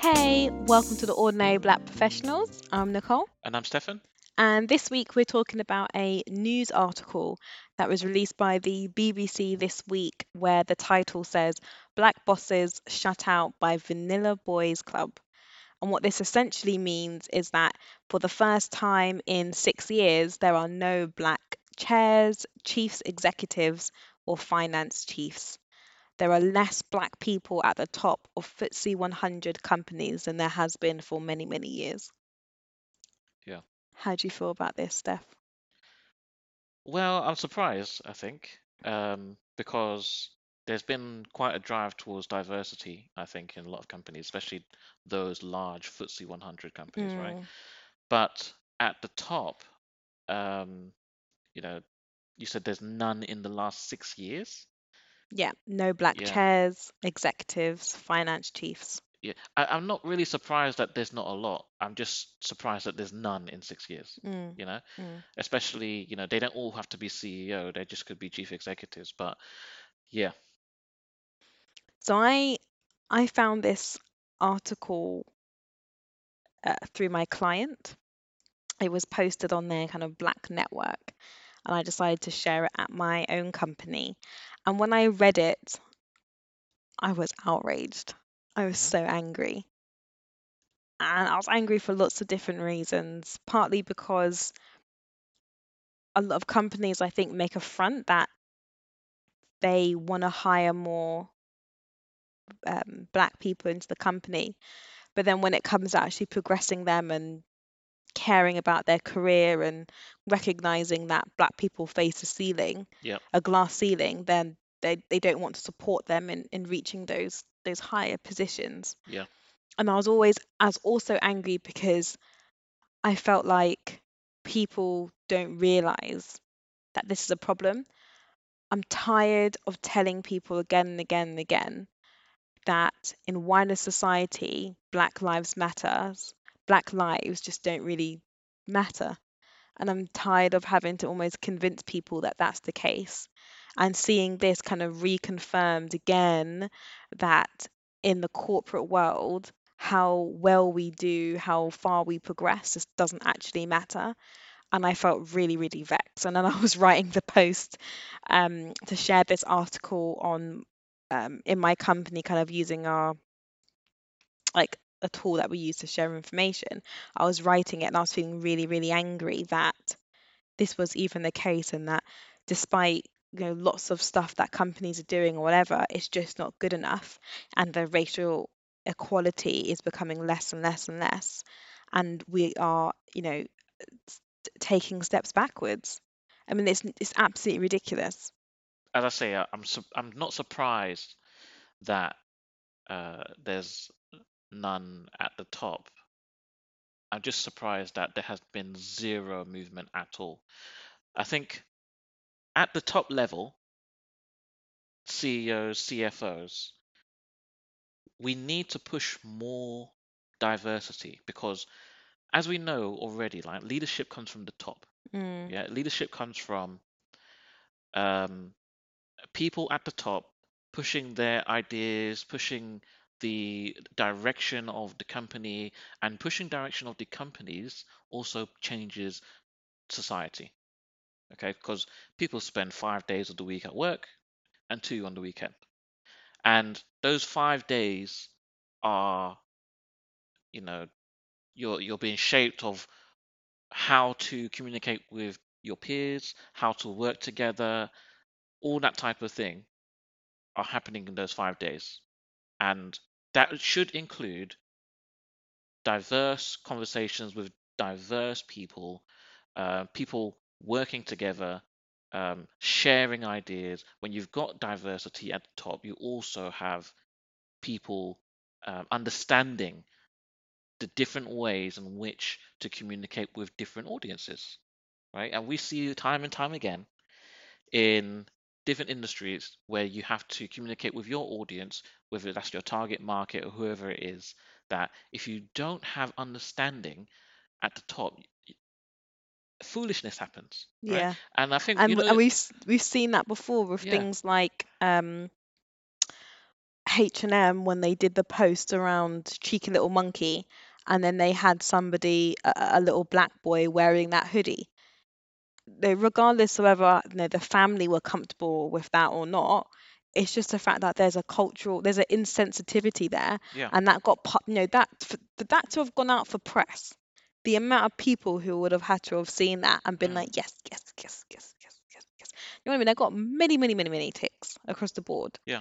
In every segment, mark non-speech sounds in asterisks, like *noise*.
Hey, welcome to the Ordinary Black Professionals. I'm Nicole, And I'm Stefan. And this week we're talking about a news article that was released by the BBC this week where the title says Black Bosses Shut Out by Vanilla Boys Club. And what this essentially means is that for the first time in six years, there are no black chairs, chiefs executives, or finance chiefs. There are less black people at the top of FTSE 100 companies than there has been for many, many years. How do you feel about this, Steph? Well, I'm surprised, I think, um, because there's been quite a drive towards diversity, I think, in a lot of companies, especially those large FTSE 100 companies, right? Mm, But at the top, um, you know, you said there's none in the last six years. yeah, no black Yeah. chairs, executives, finance chiefs. Yeah, I, I'm not really surprised that there's not a lot. I'm just surprised that there's none in six years, Mm, you know? mm. Especially, you know, they don't all have to be CEO, they just could be chief executives. But yeah, So I I found this article uh, through my client. It was posted on their kind of Black network, and I decided to share it at my own company. And when I read it, I was outraged. I was Mhm. so angry. And I was angry for lots of different reasons, partly because a lot of companies, I think, make a front that they want to hire more um, black people into the company. But then when it comes to actually progressing them and caring about their career and recognizing that black people face a ceiling, Yep. a glass ceiling, then they, they don't want to support them in, in reaching those those higher positions. Yeah. And I was always I was also angry because I felt like people don't realize that this is a problem. I'm tired of telling people again and again and again that in wider society, Black Lives Matters, Black lives just don't really matter. And I'm tired of having to almost convince people that that's the case. And seeing this kind of reconfirmed again that in the corporate world, how well we do, how far we progress, just doesn't actually matter. And I felt really, really vexed. And then I was *laughs* writing the post um, to share this article on um, in my company, kind of using our like a tool that we use to share information. I was writing it and I was feeling really, really angry that this was even the case and that despite you know lots of stuff that companies are doing or whatever, it's just not good enough and the racial equality is becoming less and less and less and we are, you know, taking steps backwards. I mean, it's it's absolutely ridiculous. As I say, I'm su I'm not surprised that uh, there's none at the top. I'm just surprised that there has been zero movement at all. I think at the top level, CEOs, CFOs, we need to push more diversity because, as we know already, like leadership comes from the top. Mm, Yeah, leadership comes from um, people at the top pushing their ideas, pushing the direction of the company, and pushing direction of the companies also changes society. Okay, because people spend five days of the week at work and two on the weekend. And those five days are, you know, you're you're being shaped of how to communicate with your peers, how to work together, all that type of thing are happening in those five days. And that should include diverse conversations with diverse people, uh, people working together, um, sharing ideas. When you've got diversity at the top, you also have people um, understanding the different ways in which to communicate with different audiences, right? And we see time and time again in different industries where you have to communicate with your audience, whether that's your target market or whoever it is, that if you don't have understanding at the top, foolishness happens, right? Yeah. And I think And you know, and we've we've seen that before with yeah, things like um H&M when they did the post around Cheeky Little Monkey and then they had somebody a, a little black boy wearing that hoodie. They, regardless of whether you know the family were comfortable with that or not, it's just the fact that there's a cultural, there's an insensitivity there, yeah, and that got you know that for that to have gone out for press, the amount of people who would have had to have seen that and been mm, like, yes, yes, yes, yes, yes, yes, yes. You know what I mean? They got many, many, many, many ticks across the board. Yeah,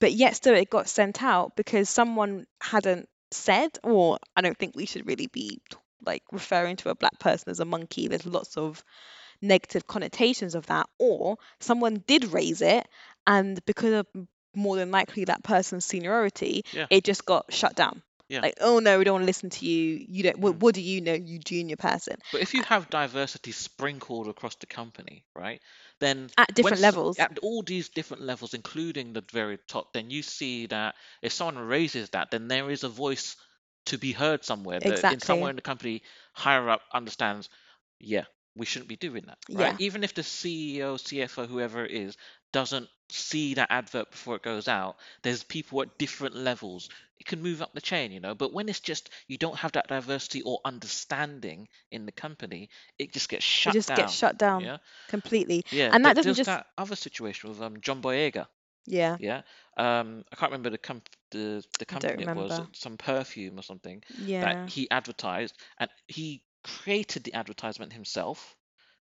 but yet still it got sent out because someone hadn't said or i don't think we should really be like referring to a black person as a monkey. There's lots of negative connotations of that. Or someone did raise it and because of m- more than likely that person's seniority yeah, it just got shut down yeah. like oh no we don't want to listen to you you don't what, what do you know you junior person But if you have diversity sprinkled across the company, right, then at different levels at all these different levels, including the very top, then you see that if someone raises that, then there is a voice to be heard somewhere. That in somewhere in the company, higher up understands, yeah, we shouldn't be doing that, right? yeah Even if the CEO, CFO, whoever it is, doesn't see that advert before it goes out, there's people at different levels. It can move up the chain, you know. But when it's just you don't have that diversity or understanding in the company, it just gets shut. it shut just gets down. shut down Yeah, completely yeah. and that doesn't just that other situation with um John Boyega. yeah Yeah, um, I can't remember the comp the the company it was, some perfume or something yeah that he advertised, and he created the advertisement himself.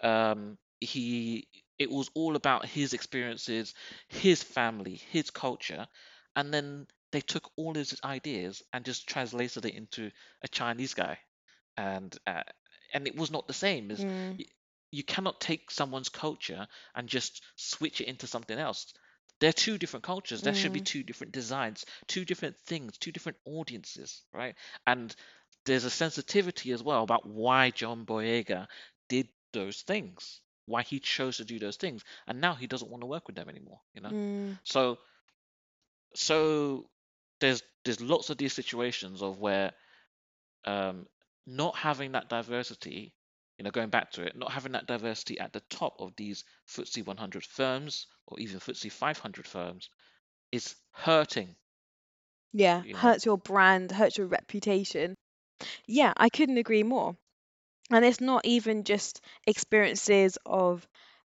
Um, he it was all about his experiences, his family, his culture, and then they took all his ideas and just translated it into a Chinese guy, and uh, and it was not the same. As Mm, y- you cannot take someone's culture and just switch it into something else. They're two different cultures. There should be mm, two different designs, two different things, two different audiences, right? And there's a sensitivity as well about why John Boyega did those things, why he chose to do those things, and now he doesn't want to work with them anymore, you know? mm, So so there's there's lots of these situations of where um, not having that diversity, you know, going back to it, not having that diversity at the top of these FTSE 100 firms or even FTSE 500 firms is hurting, yeah, you know. hurts your brand, hurts your reputation. Yeah, I couldn't agree more. And it's not even just experiences of,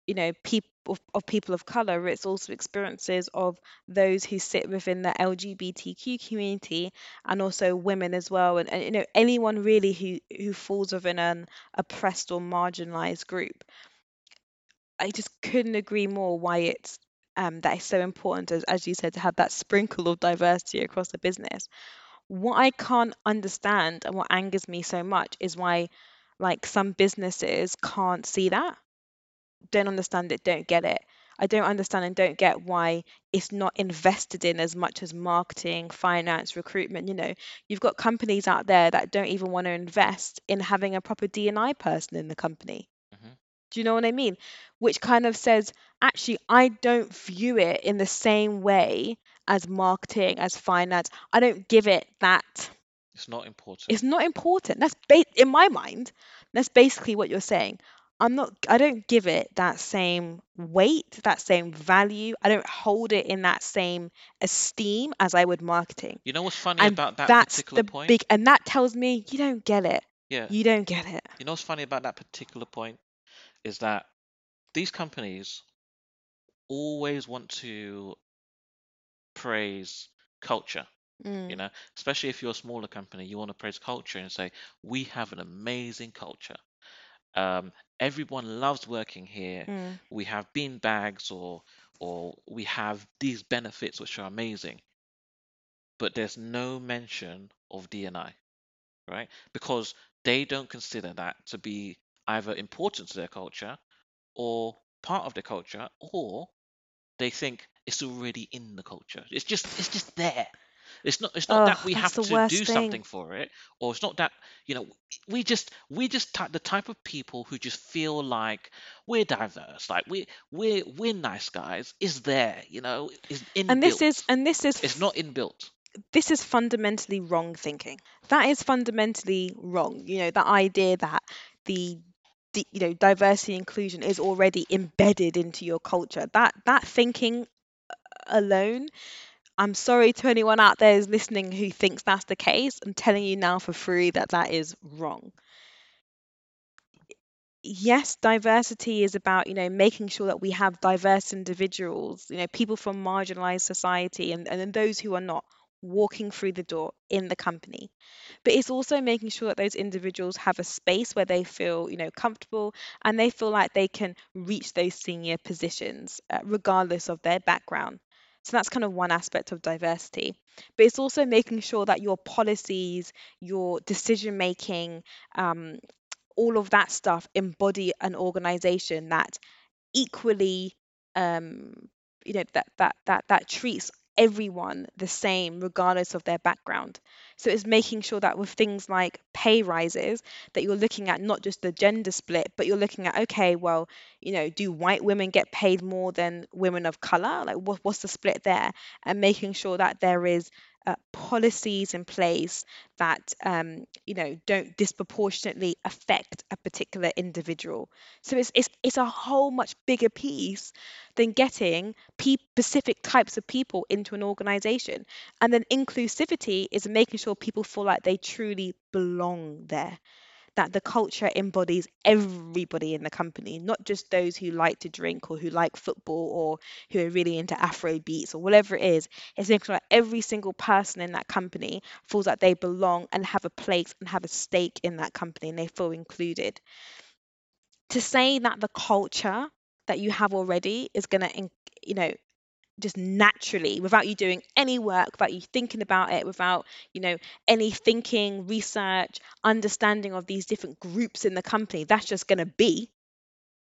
you know, people of, of people of color, it's also experiences of those who sit within the LGBTQ community and also women as well, and, and you know, anyone really who who falls within an oppressed or marginalized group. I just couldn't agree more why it's um, that is so important, as, as you said, to have that sprinkle of diversity across the business. What I can't understand and what angers me so much is why, like, some businesses can't see that, don't understand it, don't get it. I don't understand and don't get why it's not invested in as much as marketing, finance, recruitment. You know, you've got companies out there that don't even want to invest in having a proper D&I person in the company. Mm-hmm. Do you know what I mean? Which kind of says, actually, I don't view it in the same way as marketing, as finance. I don't give it that. It's not important. It's not important. That's ba- in my mind. That's basically what you're saying. I'm not I don't give it that same weight, that same value. I don't hold it in that same esteem as I would marketing. You know what's funny And about that that's particular the point? big and that tells me you don't get it. Yeah. You don't get it. You know what's funny about that particular point is that these companies always want to praise culture. You Mm, know, especially if you're a smaller company, you want to praise culture and say, we have an amazing culture. Um, everyone loves working here. mm. We have bean bags or or we have these benefits which are amazing. But there's no mention of D&I, right? Because they don't consider that to be either important to their culture or part of the culture, or they think it's already in the culture. It's just it's just there. It's not it's not that Oh, we have to do thing. something for it, or it's not that you know we just we just the type of people who just feel like we're diverse, like we we're we're nice guys. Is there, you know, is And this is and this is It's not inbuilt. this is fundamentally wrong thinking. That is fundamentally wrong. You know, the idea that the, the you know diversity inclusion is already embedded into your culture. That that thinking uh, alone, I'm sorry to anyone out there who's listening who thinks that's the case. I'm telling you now for free that that is wrong. yes, diversity is about, you know, making sure that we have diverse individuals, you know, people from marginalized society and, and those who are not walking through the door in the company. But it's also making sure that those individuals have a space where they feel, you know, comfortable and they feel like they can reach those senior positions, uh, regardless of their background. So that's kind of one aspect of diversity. But it's also making sure that your policies, your decision making, um, all of that stuff embody an organization that equally um you know that that that that treats everyone the same regardless of their background. So it's making sure that with things like pay rises that you're looking at not just the gender split but you're looking at okay well you know do white women get paid more than women of color? Like what, what's the split there? And making sure that there is uh, policies in place that um, you know don't disproportionately affect a particular individual so it's it's it's a whole much bigger piece than getting pe- specific types of people into an organization. And then inclusivity is making sure people feel like they truly belong there. That the culture embodies everybody in the company, not just those who like to drink or who like football or who are really into Afro beats or whatever it is. It's making sure that every single person in that company feels like they belong and have a place and have a stake in that company and they feel included to say that the culture that you have already is going to you know just naturally without you doing any work without you thinking about it without you know any thinking research understanding of these different groups in the company that's just going to be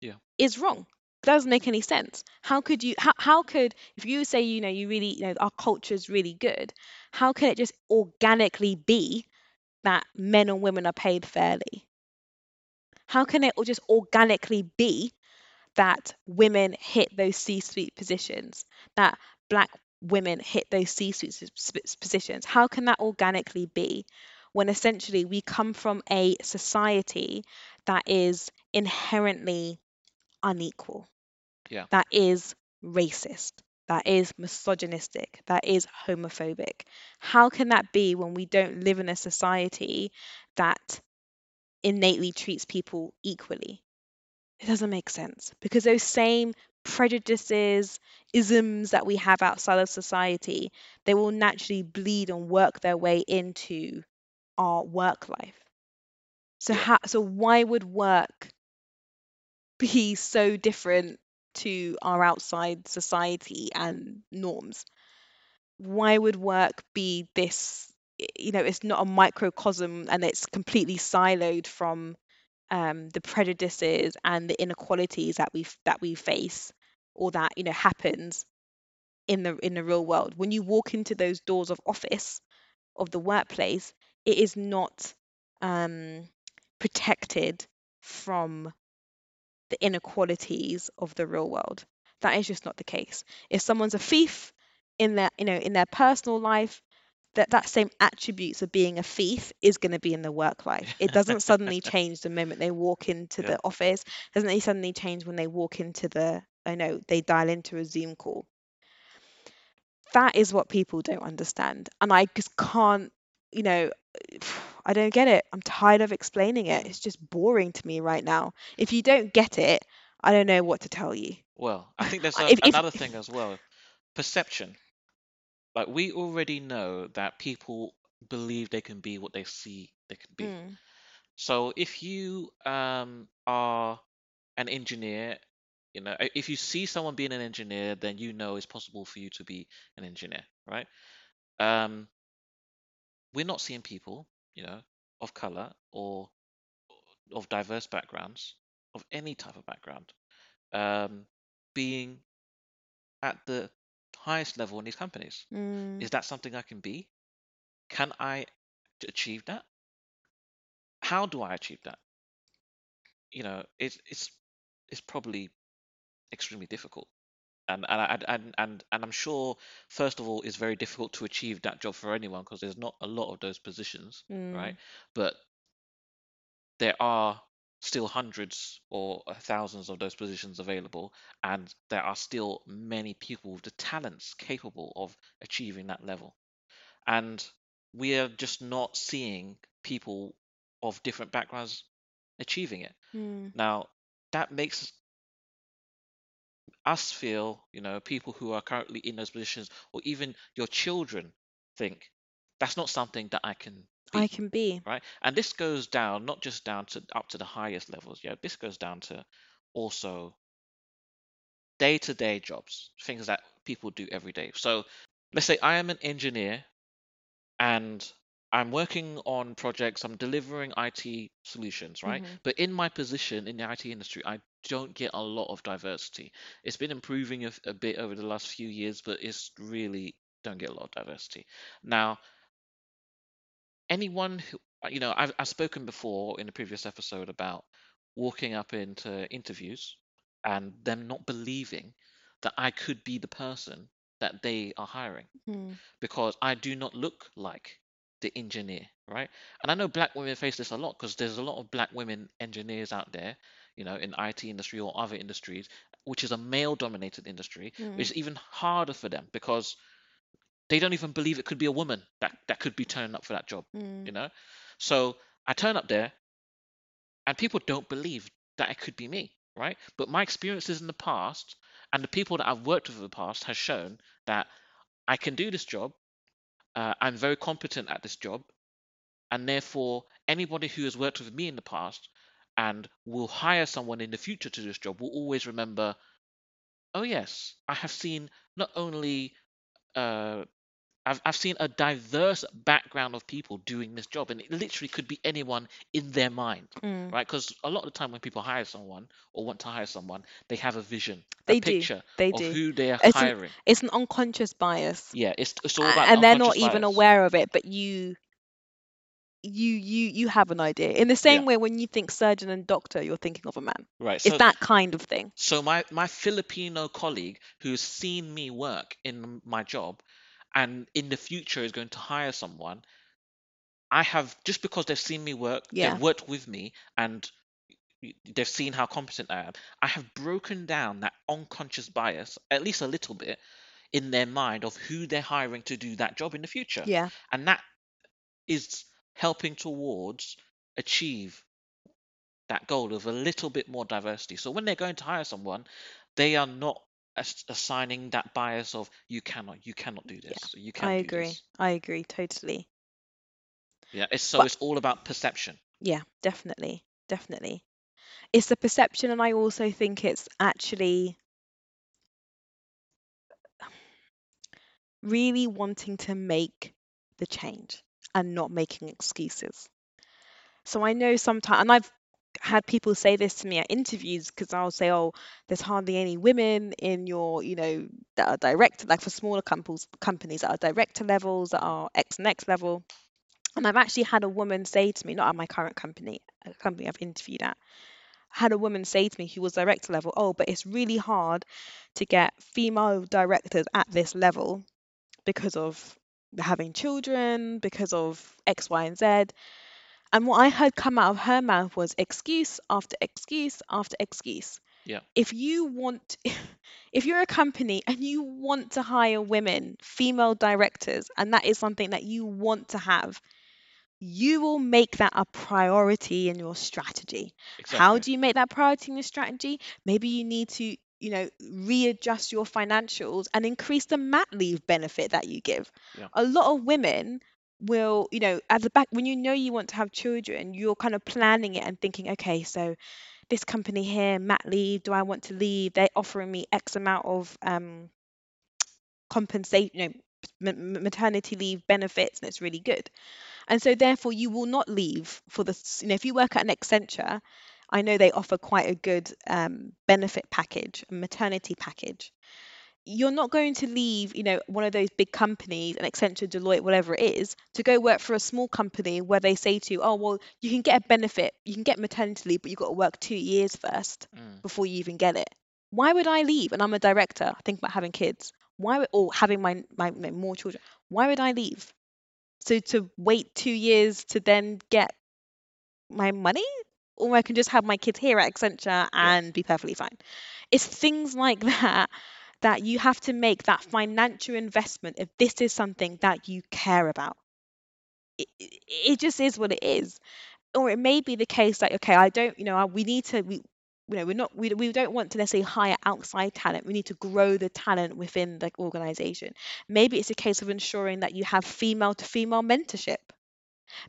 Yeah. is wrong. Doesn't make any sense. How could you how, how could if you say you know you really you know our culture is really good how can it just organically be that men and women are paid fairly? How can it just organically be that women hit those C-suite positions, that black women hit those C-suite positions? How can that organically be when essentially we come from a society that is inherently unequal, Yeah. that is racist, that is misogynistic, that is homophobic? How can that be when we don't live in a society that innately treats people equally? It doesn't make sense because those same prejudices, isms that we have outside of society, they will naturally bleed and work their way into our work life. So how, so why would work be so different to our outside society and norms? Why would work be this, you know, it's not a microcosm and it's completely siloed from um, the prejudices and the inequalities that we that we face or that you know happens in the in the real world. When you walk into those doors of office of the workplace it is not um, protected from the inequalities of the real world. That is just not the case. If someone's a thief in their you know in their personal life that that same attributes of being a thief is going to be in the work life. It doesn't suddenly *laughs* change the moment they walk into Yeah. the office. Doesn't it suddenly change when they walk into the I know they dial into a Zoom call. That is what people don't understand, and I just can't. You know, *sighs* I don't get it. I'm tired of explaining it. It's just boring to me right now. If you don't get it, I don't know what to tell you. Well, I think there's a, if- if- another thing as well. Perception. Like we already know that people believe they can be what they see they can be. Mm, So if you um are an engineer, you know, if you see someone being an engineer, then you know it's possible for you to be an engineer, right? Um, we're not seeing people, you know, of color or of diverse backgrounds, of any type of background, um, being at the highest level in these companies. mm, Is that something I can be? Can I achieve that? How do I achieve that? You know, it's it's it's probably extremely difficult. And and I- and and and I'm sure, first of all, it's very difficult to achieve that job for anyone because there's not a lot of those positions, mm, right? But there are still hundreds or uh, thousands of those positions available, and there are still many people with the talents capable of achieving that level. And we are just not seeing people of different backgrounds achieving it. mm, Now, that makes us feel, you know, people who are currently in those positions, or even your children think that's not something that I can I can be. right? And this goes down, not just down to up to the highest levels, yeah, this goes down to also day-to-day jobs, things that people do every day. So let's say I am an engineer and I'm working on projects, I'm delivering IT solutions, right? Mhm. But in my position in the IT industry, I don't get a lot of diversity. It's been improving a bit over the last few years, but it's really don't get a lot of diversity. Now, anyone who, uh, you know, I've, I've spoken before in a previous episode about walking up into interviews and them not believing that I could be the person that they are hiring Mm, because I do not look like the engineer, right? And I know black women face this a lot because there's a lot of black women engineers out there, you know, in IT industry or other industries, which is a male-dominated industry, mm, which is even harder for them because they don't even believe it could be a woman that that could be turning up for that job, mm, you know? So I turn up there and people don't believe that it could be me, right? But my experiences in the past and the people that I've worked with in the past has shown that I can do this job. Uh, I'm very competent at this job, and therefore anybody who has worked with me in the past and will hire someone in the future to this job will always remember. Oh yes, I have seen not only uh, I've I've seen a diverse background of people doing this job, and it literally could be anyone in their mind, mm. right? Because a lot of the time when people hire someone or want to hire someone, they have a vision, They a do. picture They of do. who they are It's an- hiring. It's an unconscious bias. Yeah, it's it's all about and they're not even bias. aware of it but you you you you have an idea in the same way when you think surgeon and doctor you're thinking of a man Right. it's that kind of thing so my my Filipino colleague who's seen me work in my job and in the future is going to hire someone, I have just because they've seen me work, Yeah. they've worked with me and they've seen how competent I am. I have broken down that unconscious bias at least a little bit in their mind of who they're hiring to do that job in the future. yeah And that is helping towards achieve that goal of a little bit more diversity. So when they're going to hire someone, they are not assigning that bias of you cannot, you cannot do this, or you can i agree this. i agree totally Yeah, it's so But- it's all about perception. yeah definitely definitely it's the perception and i also think it's actually really wanting to make the change and not making excuses so i know sometimes and i've had people say this to me at interviews because I'll say, "Oh, there's hardly any women in your, you know, that are director, like for smaller companies, companies that are director levels, that are X and X level." And I've actually had a woman say to me, not at my current company, a company I've interviewed at, had a woman say to me who was director level, "Oh, but it's really hard to get female directors at this level because of having children because of X, Y, and Z. And what I heard come out of her mouth was excuse after excuse after excuse. Yeah. If you want, *laughs* if you're a company and you want to hire women, female directors, and that is something that you want to have, you will make that a priority in your strategy. Exactly. How do you make that priority in your strategy? Maybe you need to, you know, readjust your financials and increase the mat leave benefit that you give. Yeah. A lot of women will, you know, at the back when you know you want to have children, you're kind of planning it and thinking, okay, so this company here, mat leave, do I want to leave? They're offering me X amount of um compensation, you know, maternity leave benefits, and it's really good. And so therefore you will not leave for the, s- you know, if you work at an Accenture, I know they offer quite a good um, benefit package, a maternity package. You're not going to leave, you know, one of those big companies, an Accenture, Deloitte, whatever it is, to go work for a small company where they say to you, oh, well, you can get a benefit, you can get maternity leave, but you've got to work two years first Mm. before you even get it. Why would I leave? And I'm a director, I think about having kids. Why would, or having my, my, my more children. Why would I leave? So to wait two years to then get my money, or I can just have my kids here at Accenture Yeah. and be perfectly fine. It's things like *laughs* that that you have to make that financial investment if this is something that you care about. It, it just is what it is. Or it may be the case that okay, I don't, you know, we need to we you know, we're not we, we don't want to necessarily hire outside talent. We need to grow the talent within the organization. Maybe it's a case of ensuring that you have female to female mentorship.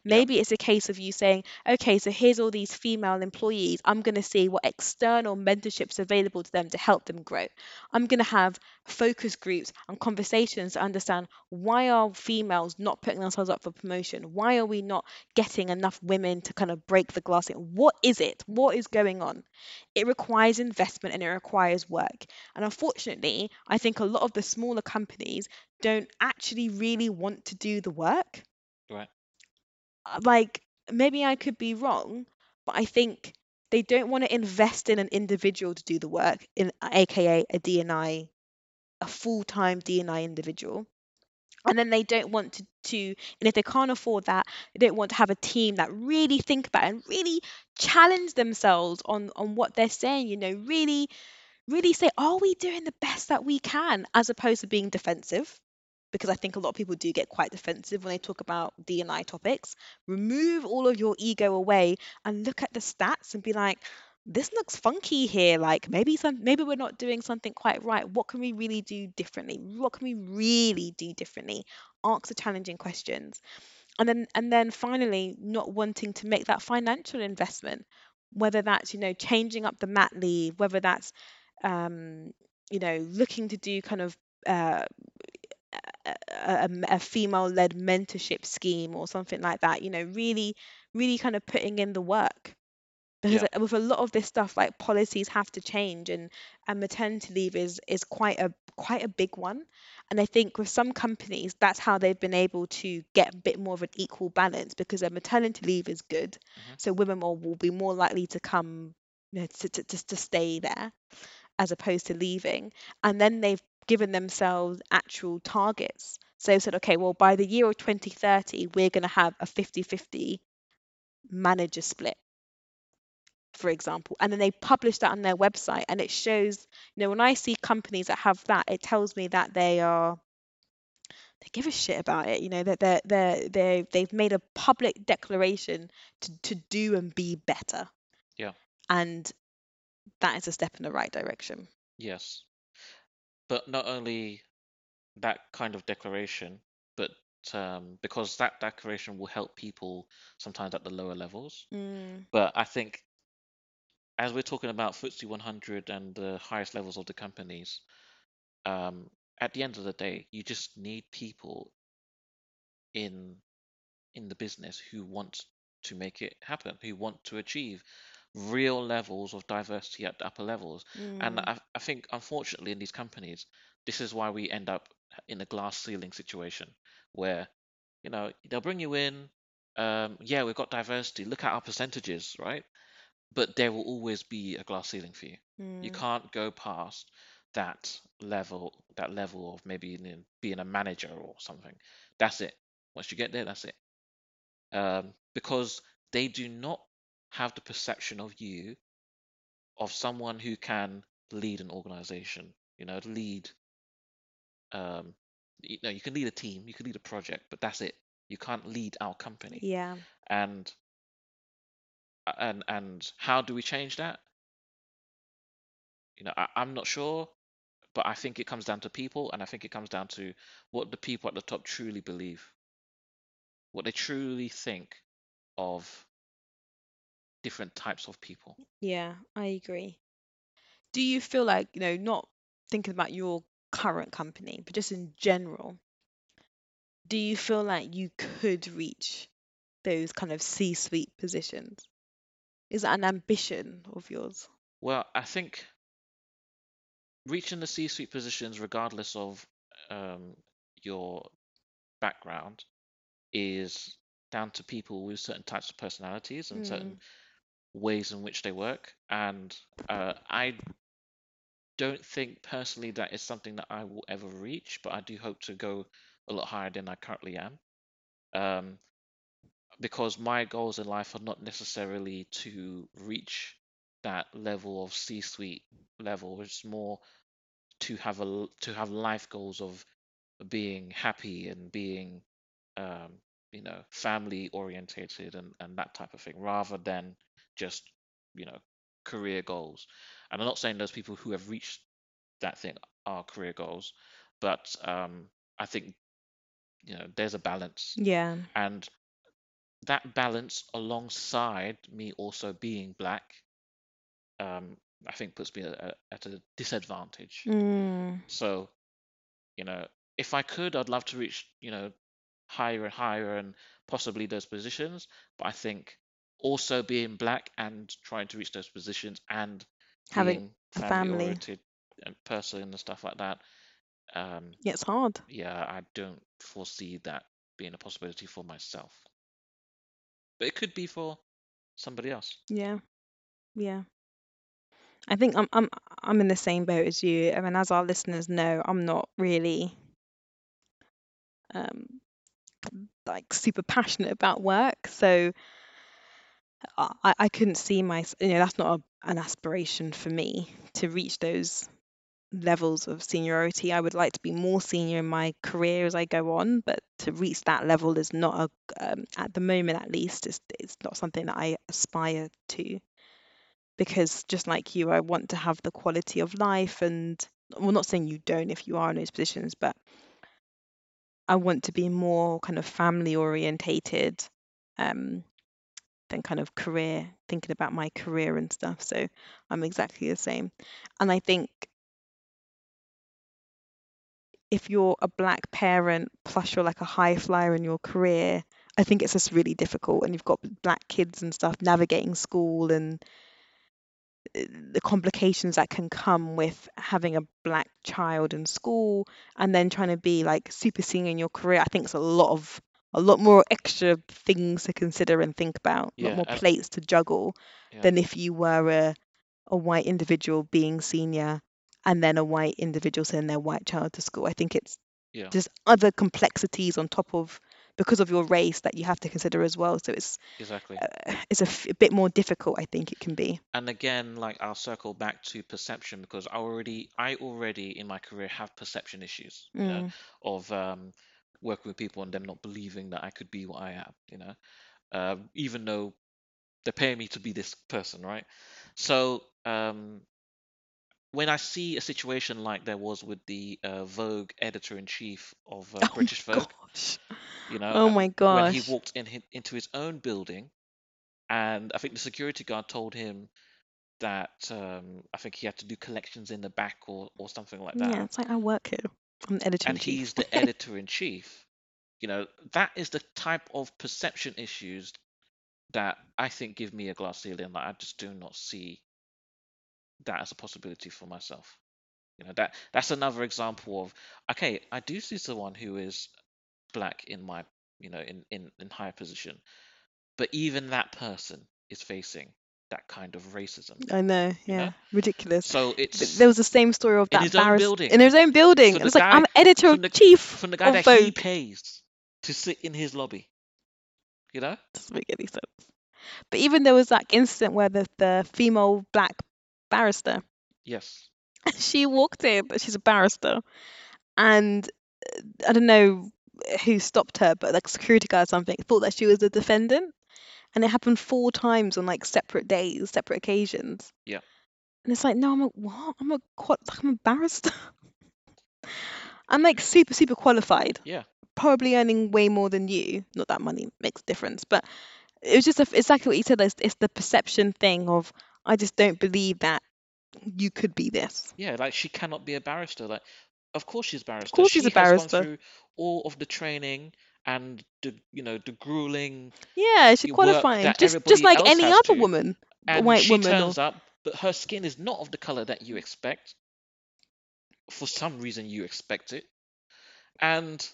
Maybe it's a case of you saying, okay, so here's all these female employees. I'm going to see what external mentorships available to them to help them grow. I'm going to have focus groups and conversations to understand why are females not putting themselves up for promotion? Why are we not getting enough women to kind of break the glass? What is it? What is going on? It requires investment and it requires work. And unfortunately, I think a lot of the smaller companies don't actually really want to do the work Uh, like maybe I could be wrong, but I think they don't want to invest in an individual to do the work, in aka a D&I, a full-time D&I individual. Oh. And then they don't want to, to, and if they can't afford that, they don't want to have a team that really think about and really challenge themselves on on what they're saying. You know, really, really say, are we doing the best that we can, as opposed to being defensive? Because I think a lot of people do get quite defensive when they talk about D&I topics. Remove all of your ego away and look at the stats and be like, this looks funky here. Like maybe some maybe we're not doing something quite right. What can we really do differently? What can we really do differently? Ask the challenging questions. And then and then finally not wanting to make that financial investment, whether that's, you know, changing up the mat leave, whether that's um, you know, looking to do kind of uh, a, a, a female-led mentorship scheme or something like that you know really really kind of putting in the work because Yeah. with a lot of this stuff like policies have to change and and maternity leave is is quite a quite a big one and i think with some companies that's how they've been able to get a bit more of an equal balance because their maternity leave is good Mhm. so women will, will be more likely to come you know, to, to, to, to stay there as opposed to leaving. And then they've given themselves actual targets. So they said, okay, well, by the year of 2030, we're going to have a 50 50 manager split, for example. And then they publish that on their website. And it shows, you know, when I see companies that have that, it tells me that they are. They give a shit about it, you know, that they're, they're, they they've made a public declaration to, to do and be better. Yeah. And that is a step in the right direction. Yes. But not only that kind of declaration, but um, because that declaration will help people sometimes at the lower levels. Mm, But I think as we're talking about FTSE 100 and the highest levels of the companies, um, at the end of the day, you just need people in in the business who want to make it happen, who want to achieve real levels of diversity at upper levels. And mm, I, I think, unfortunately, in these companies, this is why we end up in a glass ceiling situation where, you know, they'll bring you in, um, yeah, we've got diversity, look at our percentages, right? But there will always be a glass ceiling for you. You mm, can't go past that level that level of maybe being a manager or something. That's it. Once you get there, that's it. Um, because they do not have the perception of you of someone who can lead an organization. You know, lead. Um, you know, you can lead a team, you can lead a project, but that's it. You can't lead our company. Yeah. And and and how do we change that? You know, I, I'm not sure, but I think it comes down to people, and I think it comes down to what the people at the top truly believe, what they truly think of different types of people. Yeah, I agree. Do you feel like, you know, not thinking about your current company, but just in general, do you feel like you could reach those kind of C-suite positions? Is that an ambition of yours? Well, I think reaching the C-suite positions, regardless of um, your background, is down to people with certain types of personalities and certain Mm, ways in which they work. And uh, I don't think personally that is something that I will ever reach, but I do hope to go a lot higher than I currently am. Um, because my goals in life are not necessarily to reach that level of C-suite level. It's more to have a to have life goals of being happy and being um, you know family orientated and, and that type of thing rather than just you know career goals. And I'm not saying those people who have reached that thing are career goals, but um, I think you know there's a balance yeah. and that balance alongside me also being black um, I think puts me at a, at a disadvantage. Mm, So, you know, if I could, I'd love to reach, you know, higher and higher and possibly those positions. But I think also being black and trying to reach those positions and having a family oriented and person and stuff like that, um, Yeah, it's hard. yeah, I don't foresee that being a possibility for myself. But it could be for somebody else. Yeah, yeah. I think I'm I'm I'm in the same boat as you. I mean, as our listeners know, I'm not really um like super passionate about work, so I I couldn't see my you know that's not a, an aspiration for me to reach those levels of seniority. I would like to be more senior in my career as I go on, but to reach that level is not a um, at the moment at least it's it's not something that I aspire to. because just like you, I want to have the quality of life and well, not saying you don't if you are in those positions, but I want to be more kind of family orientated um, than kind of career, thinking about my career and stuff. So I'm exactly the same. And I think if you're a black parent plus you're like a high flyer in your career, I think it's just really difficult. And you've got black kids and stuff navigating school and uh, the complications that can come with having a black child in school and then trying to be like super senior in your career i think it's a lot of a lot more extra things to consider and think about a lot Yeah, more plates to juggle yeah, than if you were a, a white individual being senior and then a white individual sending their white child to school. I think it's yeah, just other complexities on top of because of your race that you have to consider as well. So it's exactly. uh, it's a, f- a bit more difficult i think it can be. And again, like I'll circle back to perception because I already, I already in my career have perception issues, you know, mm, of um, working with people and them not believing that I could be what I am, you know, uh, even though they're paying me to be this person, right? So um, when I see a situation like there was with the uh, Vogue editor-in-chief of uh, *laughs* oh British Vogue, gosh you know, Oh my when he walked in hi- into his own building, and I think the security guard told him that um, I think he had to do collections in the back or or something like that. Yeah, it's like I work here. Editor in and chief. he's the *laughs* editor-in-chief. You know, that is the type of perception issues that I think give me a glass ceiling. Like I just do not see that as a possibility for myself. You know, that that's another example of okay, I do see someone who is black in my, you know, in in in higher position, but even that person is facing that kind of racism. I know, you yeah, know? ridiculous. So it's There was the same story of in that his own barrister building. in his own building. From And the it's like I'm editor from of the- chief from the guy that Vogue. he pays to sit in his lobby. You know? Doesn't make any sense. But even there was that incident where the, the female black barrister Yes. *laughs* she walked in, but she's a barrister, and uh, I don't know who stopped her, but like security guard or something thought that she was a defendant, and it happened four times on like separate days, separate occasions. Yeah. And it's like, no, I'm a what? I'm a qual- I'm a barrister. *laughs* I'm like super super qualified, Yeah. probably earning way more than you. Not that money makes a difference, but it was just a, exactly what you said. It's, it's the perception thing of I just don't believe that you could be this. Yeah, like she cannot be a barrister. Like, of course she's a barrister. Of course she's she a barrister. through all of the training and the you know the grueling, Yeah, she's qualifying that just just everybody like else any has other to, woman, and white she woman. Or, turns up, but her skin is not of the color that you expect. For some reason, you expect it, and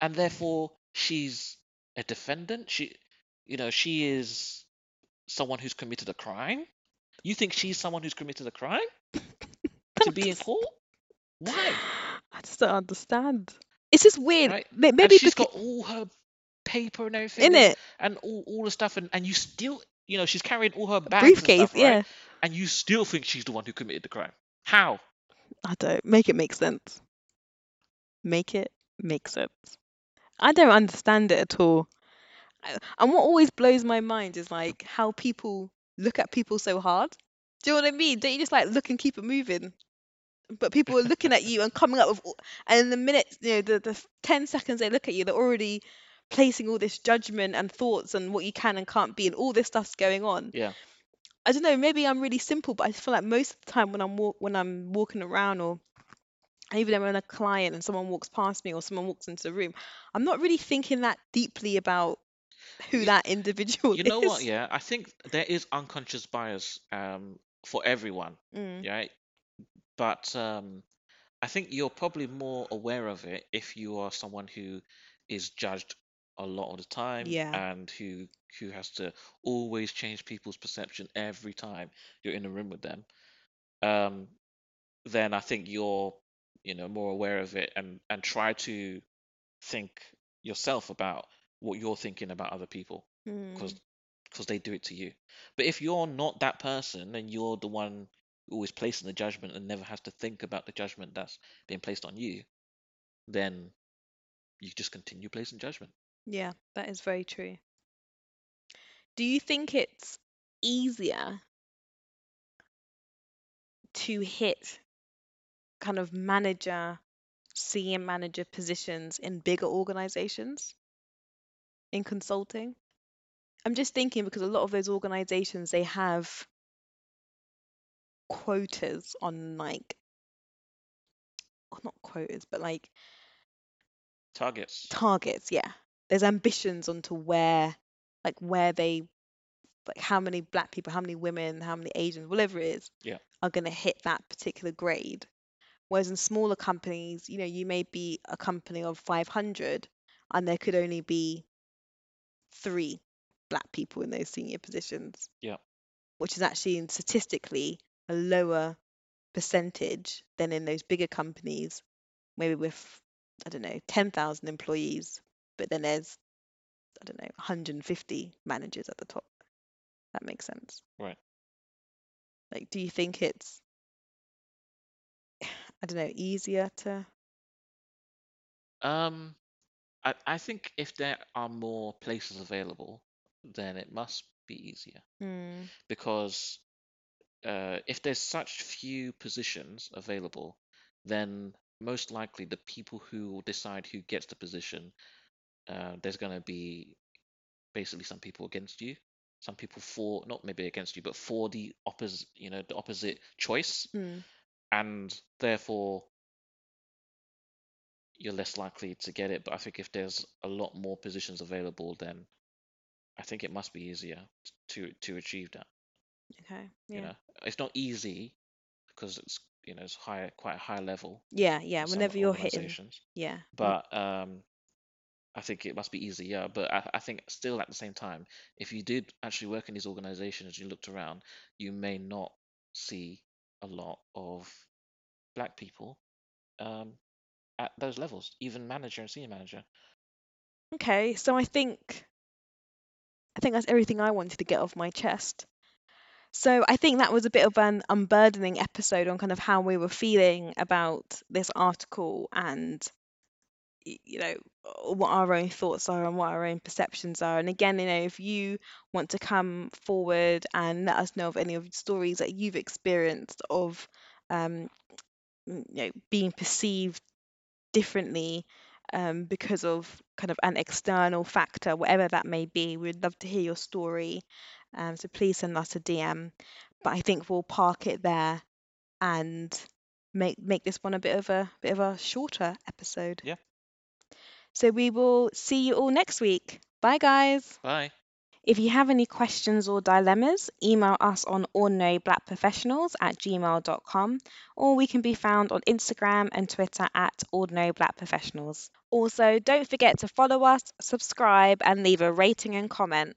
and therefore she's a defendant. She, you know, she is someone who's committed a crime. You think she's someone who's committed a crime *laughs* to be in court? Why? I just don't understand. It's just weird. Right? May- and Maybe she's because got all her paper and everything in it and all, all the stuff and, and you still you know she's carrying all her bags and stuff, right? Yeah, and you still think she's the one who committed the crime how I don't make it make sense. Make it make sense. I don't understand it at all. And what always blows my mind is like how people look at people so hard. Do you know what I mean? Don't you just like look and keep it moving? But people are looking at you and coming up with, all- and in the minute, you know, the, the 10 seconds they look at you, they're already placing all this judgment and thoughts and what you can and can't be, and all this stuff's going on. yeah I don't know, maybe I'm really simple, but I feel like most of the time when I'm walk when I'm walking around or even when I'm a client and someone walks past me or someone walks into the room, I'm not really thinking that deeply about who You- that individual is. you know what? yeah i think there is unconscious bias um for everyone Mm, yeah but um i think you're probably more aware of it if you are someone who is judged a lot of the time Yeah. and who who has to always change people's perception every time you're in a room with them um then i think you're you know more aware of it and and try to think yourself about what you're thinking about other people mm, because because they do it to you. But if you're not that person and you're the one always placing the judgment and never has to think about the judgment that's being placed on you, then you just continue placing judgment. yeah, that is very true. Do you think it's easier to hit kind of manager, senior manager positions in bigger organizations in consulting? I'm just thinking because a lot of those organizations they have quotas on like well, not quotas but like Targets. targets, yeah. There's ambitions onto where like where they like how many black people, how many women, how many Asians, whatever it is, Yeah. are going to hit that particular grade. Whereas in smaller companies, you know, you may be a company of 500 and there could only be three black people in those senior positions. Yeah. Which is actually statistically a lower percentage than in those bigger companies, maybe with, I don't know, 10,000 employees, but then there's, I don't know, 150 managers at the top. That makes sense. Right. Like, do you think it's, *sighs* I don't know, easier to? Um, I I think if there are more places available, then it must be easier Hmm. because uh, if there's such few positions available, then most likely the people who will decide who gets the position, uh, there's going to be basically some people against you, some people for not maybe against you, but for the opposite, you know, the opposite choice, Hmm. and therefore you're less likely to get it. But I think if there's a lot more positions available, then I think it must be easier to to achieve that. Okay. You Yeah. know, it's not easy because it's you know it's high, quite a high level Yeah. Yeah. Whenever you're hitting. Yeah. But um, I think it must be easier. But I, I think still at the same time, if you did actually work in these organizations, you looked around, you may not see a lot of black people um, at those levels, even manager and senior manager. Okay, so I think I think that's everything I wanted to get off my chest. So I think that was a bit of an unburdening episode on kind of how we were feeling about this article and you know what our own thoughts are and what our own perceptions are and again you know if you want to come forward and let us know of any of the stories that you've experienced of um, you know being perceived differently um, because of kind of an external factor, whatever that may be. We'd love to hear your story. Um, so please send us a DM. But I think we'll park it there and make make this one a bit of a bit of a shorter episode. Yeah. So we will see you all next week. Bye guys. Bye. If you have any questions or dilemmas, email us on ordinaryblackprofessionals at gmail.com or we can be found on Instagram and Twitter at ordinaryblackprofessionals. Also, don't forget to follow us, subscribe, and leave a rating and comment.